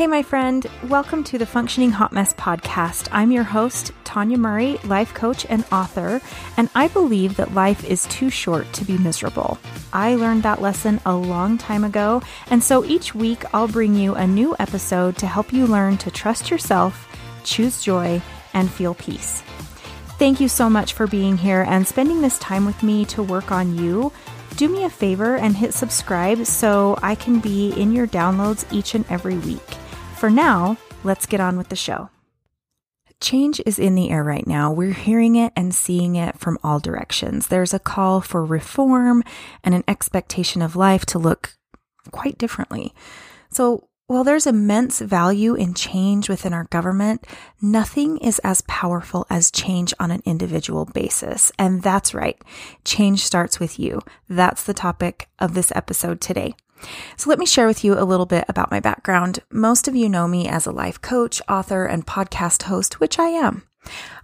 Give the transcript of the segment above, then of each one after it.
Hey, my friend, welcome to the Functioning Hot Mess podcast. I'm your host, Tanya Murray, life coach and author, and I believe that life is too short to be miserable. I learned that lesson a long time ago, and so each week I'll bring you a new episode to help you learn to trust yourself, choose joy, and feel peace. Thank you so much for being here and spending this time with me to work on you do me a favor and hit subscribe so I can be in your downloads each and every week. For now, let's get on with the show. Change is in the air right now. We're hearing it and seeing it from all directions. There's a call for reform and an expectation of life to look quite differently. So, while there's immense value in change within our government, nothing is as powerful as change on an individual basis. And that's right. Change starts with you. That's the topic of this episode today. So, let me share with you a little bit about my background. Most of you know me as a life coach, author, and podcast host, which I am.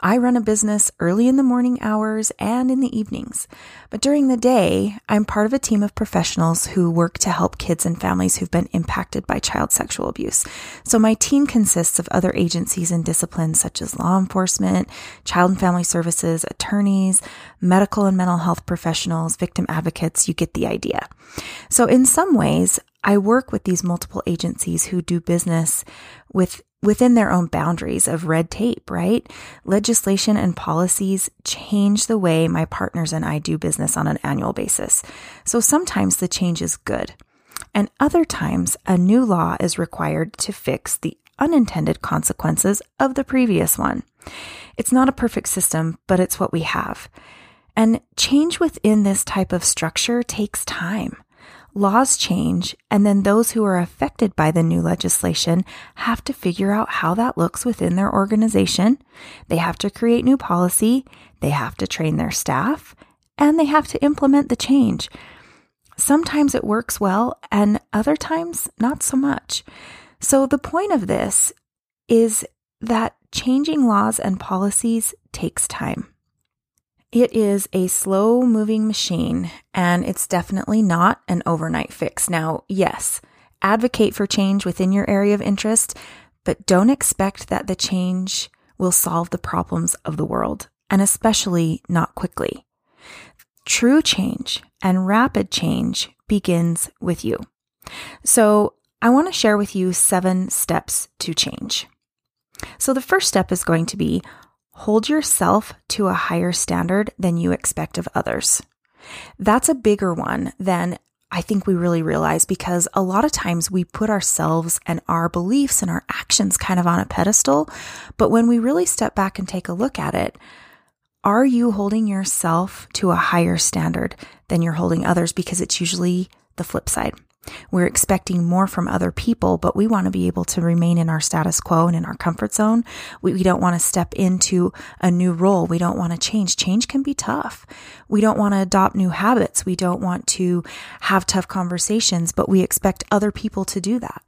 I run a business early in the morning hours and in the evenings. But during the day, I'm part of a team of professionals who work to help kids and families who've been impacted by child sexual abuse. So my team consists of other agencies and disciplines such as law enforcement, child and family services, attorneys, medical and mental health professionals, victim advocates. You get the idea. So in some ways, I work with these multiple agencies who do business with within their own boundaries of red tape, right? Legislation and policies change the way my partners and I do business on an annual basis. So sometimes the change is good. And other times a new law is required to fix the unintended consequences of the previous one. It's not a perfect system, but it's what we have. And change within this type of structure takes time laws change, and then those who are affected by the new legislation have to figure out how that looks within their organization. They have to create new policy, they have to train their staff, and they have to implement the change. Sometimes it works well, and other times not so much. So, the point of this is that changing laws and policies takes time. It is a slow moving machine and it's definitely not an overnight fix. Now, yes, advocate for change within your area of interest, but don't expect that the change will solve the problems of the world, and especially not quickly. True change and rapid change begins with you. So, I want to share with you seven steps to change. So, the first step is going to be hold yourself to a higher standard than you expect of others. That's a bigger one than I think we really realize because a lot of times we put ourselves and our beliefs and our actions kind of on a pedestal. But when we really step back and take a look at it, are you holding yourself to a higher standard than you're holding others? Because it's usually the flip side. We're expecting more from other people, but we want to be able to remain in our status quo and in our comfort zone. We, we don't want to step into a new role. We don't want to change. Change can be tough. We don't want to adopt new habits. We don't want to have tough conversations, but we expect other people to do that.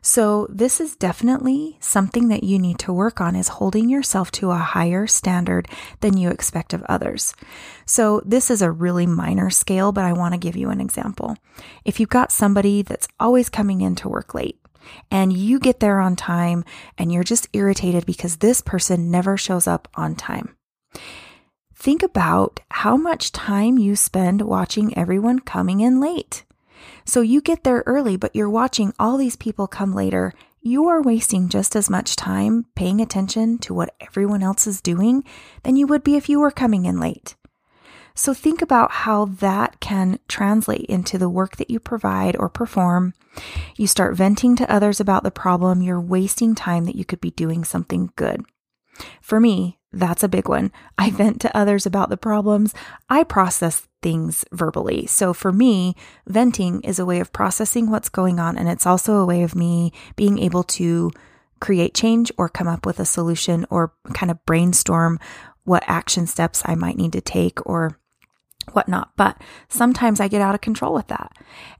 So this is definitely something that you need to work on is holding yourself to a higher standard than you expect of others. So this is a really minor scale, but I want to give you an example. If you've got somebody that's always coming in to work late, and you get there on time and you're just irritated because this person never shows up on time. Think about how much time you spend watching everyone coming in late. So you get there early, but you're watching all these people come later. You are wasting just as much time paying attention to what everyone else is doing than you would be if you were coming in late. So think about how that can translate into the work that you provide or perform. You start venting to others about the problem. You're wasting time that you could be doing something good. For me, that's a big one. I vent to others about the problems. I process things verbally. So for me, venting is a way of processing what's going on. And it's also a way of me being able to create change or come up with a solution or kind of brainstorm what action steps I might need to take or whatnot. But sometimes I get out of control with that.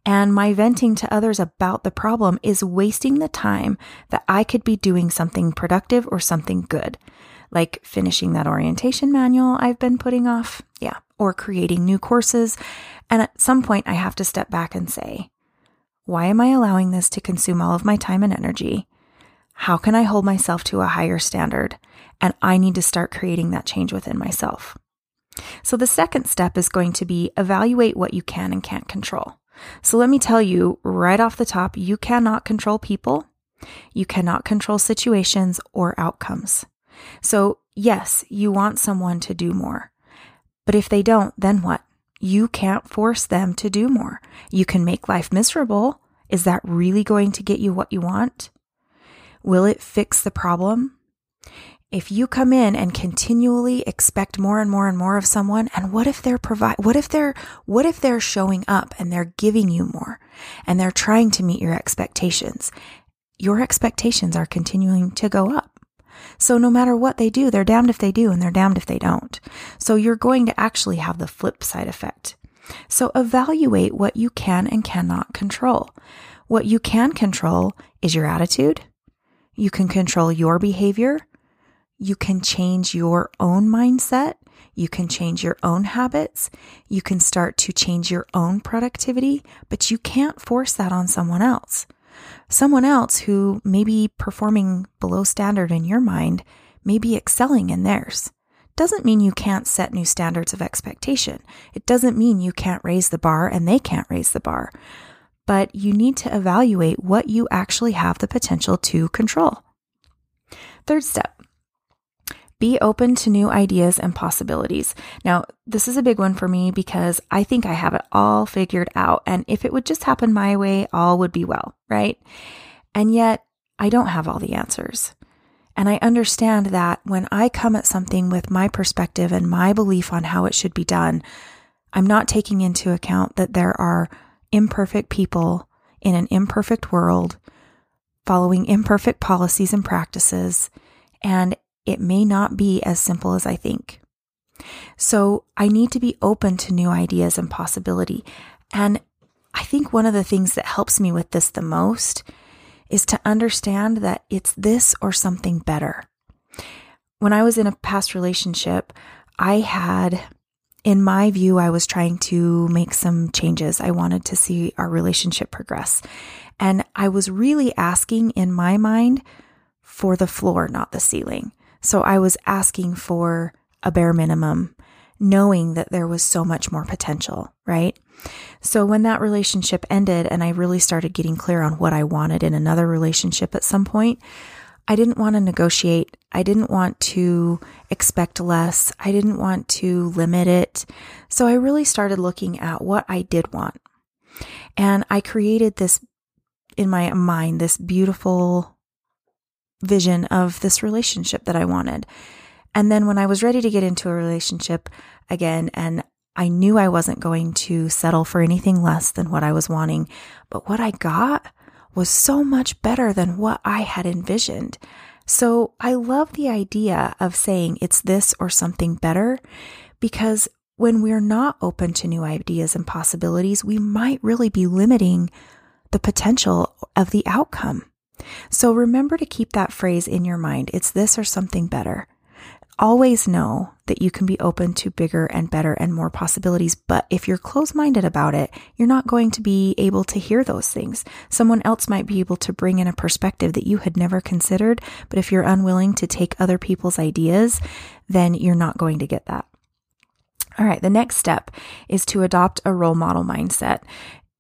And my venting to others about the problem is wasting the time that I could be doing something productive or something good, like finishing that orientation manual I've been putting off. Yeah. Or creating new courses. And at some point, I have to step back and say, why am I allowing this to consume all of my time and energy? How can I hold myself to a higher standard? And I need to start creating that change within myself. So the second step is going to be evaluate what you can and can't control. So let me tell you right off the top, you cannot control people. You cannot control situations or outcomes. So yes, you want someone to do more. But if they don't, then what? You can't force them to do more. You can make life miserable. Is that really going to get you what you want? Will it fix the problem? If you come in and continually expect more and more and more of someone and what if they're provide what if they're what if they're showing up and they're giving you more and they're trying to meet your expectations? Your expectations are continuing to go up. So no matter what they do they're damned if they do and they're damned if they don't. So you're going to actually have the flip side effect. So evaluate what you can and cannot control. What you can control is your attitude. You can control your behavior you can change your own mindset. You can change your own habits. You can start to change your own productivity, but you can't force that on someone else. Someone else who may be performing below standard in your mind may be excelling in theirs. Doesn't mean you can't set new standards of expectation. It doesn't mean you can't raise the bar and they can't raise the bar. But you need to evaluate what you actually have the potential to control. Third step be open to new ideas and possibilities. Now, this is a big one for me because I think I have it all figured out. And if it would just happen my way, all would be well, right? And yet, I don't have all the answers. And I understand that when I come at something with my perspective and my belief on how it should be done, I'm not taking into account that there are imperfect people in an imperfect world following imperfect policies and practices. And it may not be as simple as I think. So I need to be open to new ideas and possibility. And I think one of the things that helps me with this the most is to understand that it's this or something better. When I was in a past relationship, I had, in my view, I was trying to make some changes. I wanted to see our relationship progress. And I was really asking in my mind for the floor, not the ceiling. So I was asking for a bare minimum, knowing that there was so much more potential, right? So when that relationship ended and I really started getting clear on what I wanted in another relationship at some point, I didn't want to negotiate. I didn't want to expect less. I didn't want to limit it. So I really started looking at what I did want. And I created this in my mind, this beautiful vision of this relationship that I wanted. And then when I was ready to get into a relationship again, and I knew I wasn't going to settle for anything less than what I was wanting, but what I got was so much better than what I had envisioned. So I love the idea of saying it's this or something better because when we're not open to new ideas and possibilities, we might really be limiting the potential of the outcome. So remember to keep that phrase in your mind. It's this or something better. Always know that you can be open to bigger and better and more possibilities. But if you're close minded about it, you're not going to be able to hear those things. Someone else might be able to bring in a perspective that you had never considered. But if you're unwilling to take other people's ideas, then you're not going to get that. All right, the next step is to adopt a role model mindset.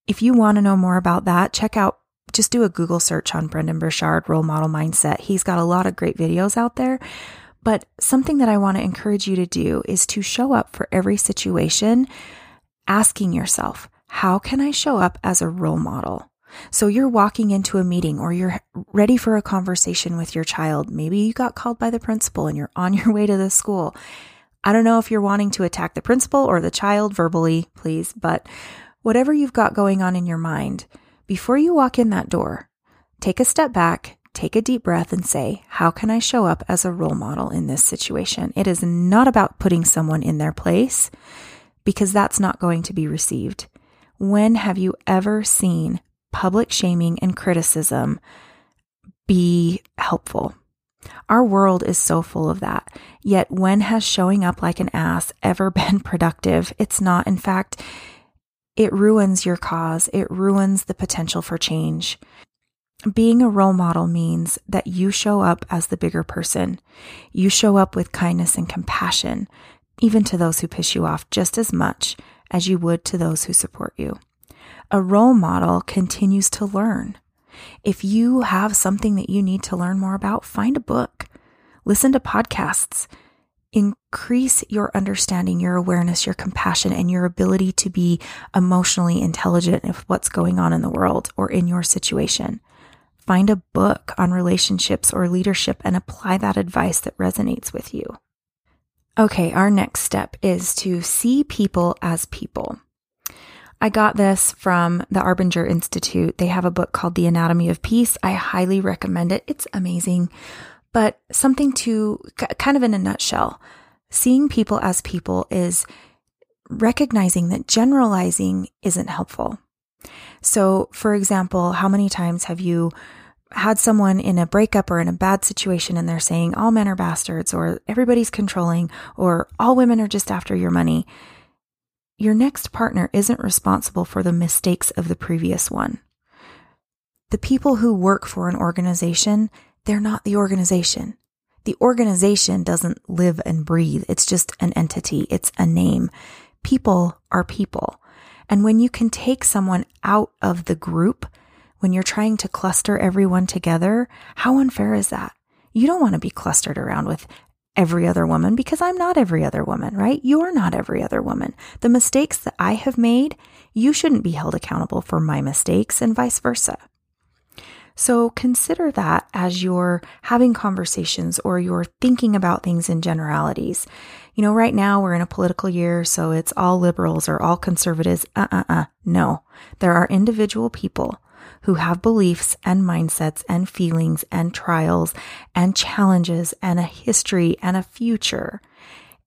If you want to know more about that, check out just do a Google search on Brendon Burchard role model mindset. He's got a lot of great videos out there. But something that I want to encourage you to do is to show up for every situation, asking yourself, how can I show up as a role model? So you're walking into a meeting or you're ready for a conversation with your child. Maybe you got called by the principal and you're on your way to the school. I don't know if you're wanting to attack the principal or the child verbally, please, but whatever you've got going on in your mind, before you walk in that door, take a step back, take a deep breath, and say, How can I show up as a role model in this situation? It is not about putting someone in their place because that's not going to be received. When have you ever seen public shaming and criticism be helpful? Our world is so full of that. Yet, when has showing up like an ass ever been productive? It's not. In fact, it ruins your cause. It ruins the potential for change. Being a role model means that you show up as the bigger person. You show up with kindness and compassion, even to those who piss you off just as much as you would to those who support you. A role model continues to learn. If you have something that you need to learn more about, find a book, listen to podcasts, increase your understanding, your awareness, your compassion, and your ability to be emotionally intelligent of what's going on in the world or in your situation. Find a book on relationships or leadership and apply that advice that resonates with you. Okay, our next step is to see people as people. I got this from the Arbinger Institute. They have a book called The Anatomy of Peace. I highly recommend it. It's amazing. But something to kind of in a nutshell, seeing people as people is recognizing that generalizing isn't helpful. So, for example, how many times have you had someone in a breakup or in a bad situation and they're saying all men are bastards or everybody's controlling or all women are just after your money? Your next partner isn't responsible for the mistakes of the previous one. The people who work for an organization they're not the organization. The organization doesn't live and breathe. It's just an entity. It's a name. People are people. And when you can take someone out of the group, when you're trying to cluster everyone together, how unfair is that? You don't want to be clustered around with every other woman because I'm not every other woman, right? You're not every other woman. The mistakes that I have made, you shouldn't be held accountable for my mistakes and vice versa. So consider that as you're having conversations or you're thinking about things in generalities. You know, right now we're in a political year, so it's all liberals or all conservatives. Uh uh uh. No. There are individual people who have beliefs and mindsets and feelings and trials and challenges and a history and a future.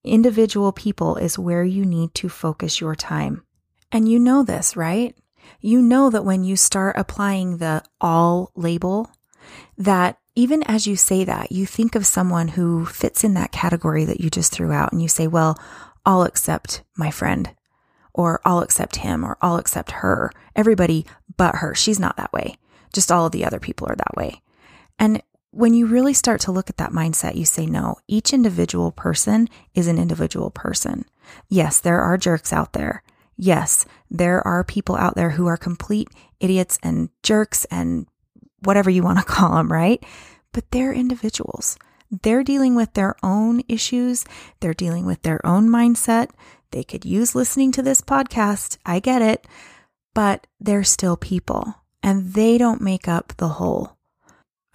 Individual people is where you need to focus your time. And you know this, right? You know that when you start applying the all label, that even as you say that, you think of someone who fits in that category that you just threw out and you say, well, I'll accept my friend or I'll accept him or I'll accept her. Everybody but her. She's not that way. Just all of the other people are that way. And when you really start to look at that mindset, you say, no, each individual person is an individual person. Yes, there are jerks out there. Yes, there are people out there who are complete idiots and jerks and whatever you want to call them, right? But they're individuals. They're dealing with their own issues. They're dealing with their own mindset. They could use listening to this podcast. I get it. But they're still people and they don't make up the whole.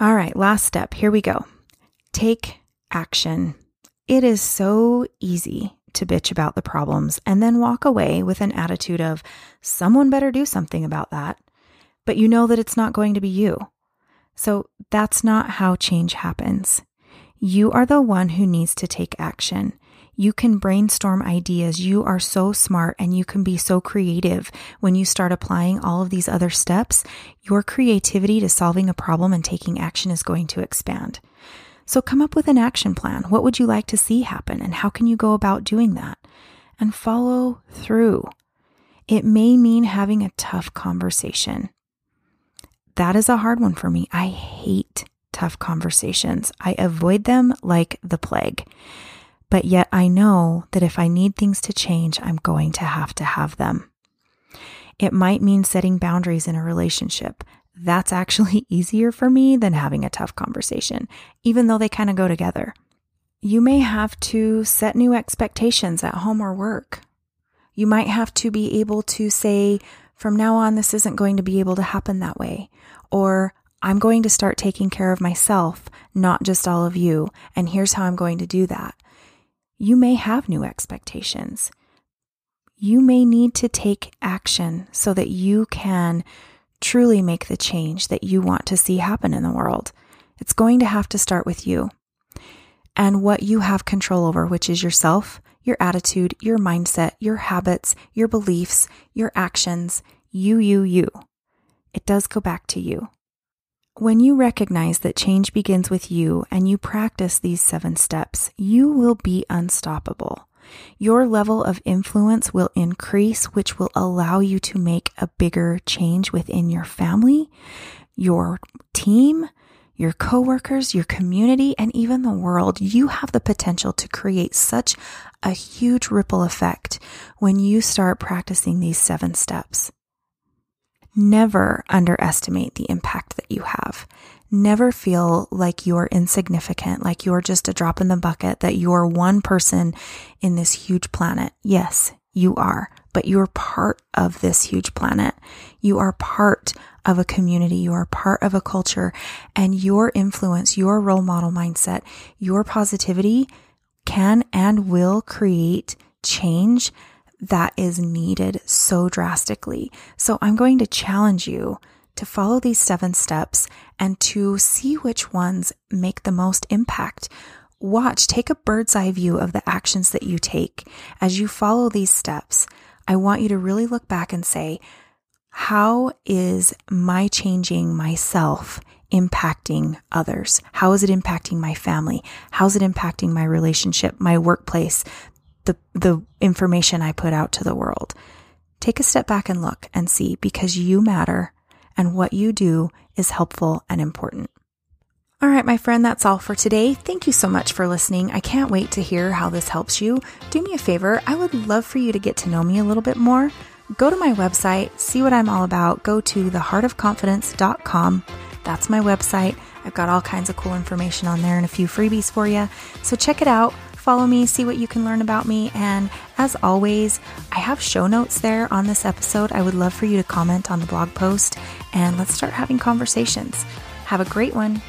All right, last step. Here we go. Take action. It is so easy to bitch about the problems and then walk away with an attitude of, someone better do something about that. But you know that it's not going to be you. So that's not how change happens. You are the one who needs to take action. You can brainstorm ideas. You are so smart and you can be so creative. When you start applying all of these other steps, your creativity to solving a problem and taking action is going to expand. So come up with an action plan. What would you like to see happen and how can you go about doing that? And follow through. It may mean having a tough conversation. That is a hard one for me. I hate tough conversations. I avoid them like the plague. But yet I know that if I need things to change, I'm going to have to have them. It might mean setting boundaries in a relationship that's actually easier for me than having a tough conversation, even though they kind of go together. You may have to set new expectations at home or work. You might have to be able to say, from now on, this isn't going to be able to happen that way. Or, I'm going to start taking care of myself, not just all of you. And here's how I'm going to do that. You may have new expectations. You may need to take action so that you can truly make the change that you want to see happen in the world. It's going to have to start with you and what you have control over, which is yourself, your attitude, your mindset, your habits, your beliefs, your actions, you, you, you. It does go back to you. When you recognize that change begins with you and you practice these seven steps, you will be unstoppable. Your level of influence will increase, which will allow you to make a bigger change within your family, your team, your coworkers, your community, and even the world, you have the potential to create such a huge ripple effect when you start practicing these seven steps. Never underestimate the impact that you have. Never feel like you're insignificant, like you're just a drop in the bucket, that you're one person in this huge planet. Yes, you are, but you're part of this huge planet. You are part of a community. You are part of a culture and your influence, your role model mindset, your positivity can and will create change that is needed so drastically. So I'm going to challenge you to follow these seven steps and to see which ones make the most impact. Watch, take a bird's eye view of the actions that you take as you follow these steps. I want you to really look back and say, how is my changing myself impacting others? How is it impacting my family? How is it impacting my relationship, my workplace, the, the information I put out to the world? Take a step back and look and see because you matter and what you do is helpful and important. All right, my friend, that's all for today. Thank you so much for listening. I can't wait to hear how this helps you. Do me a favor, I would love for you to get to know me a little bit more. Go to my website, see what I'm all about. Go to theheartofconfidence.com. That's my website. I've got all kinds of cool information on there and a few freebies for you. So check it out. Follow me, see what you can learn about me. And as always, I have show notes there on this episode. I would love for you to comment on the blog post and let's start having conversations. Have a great one.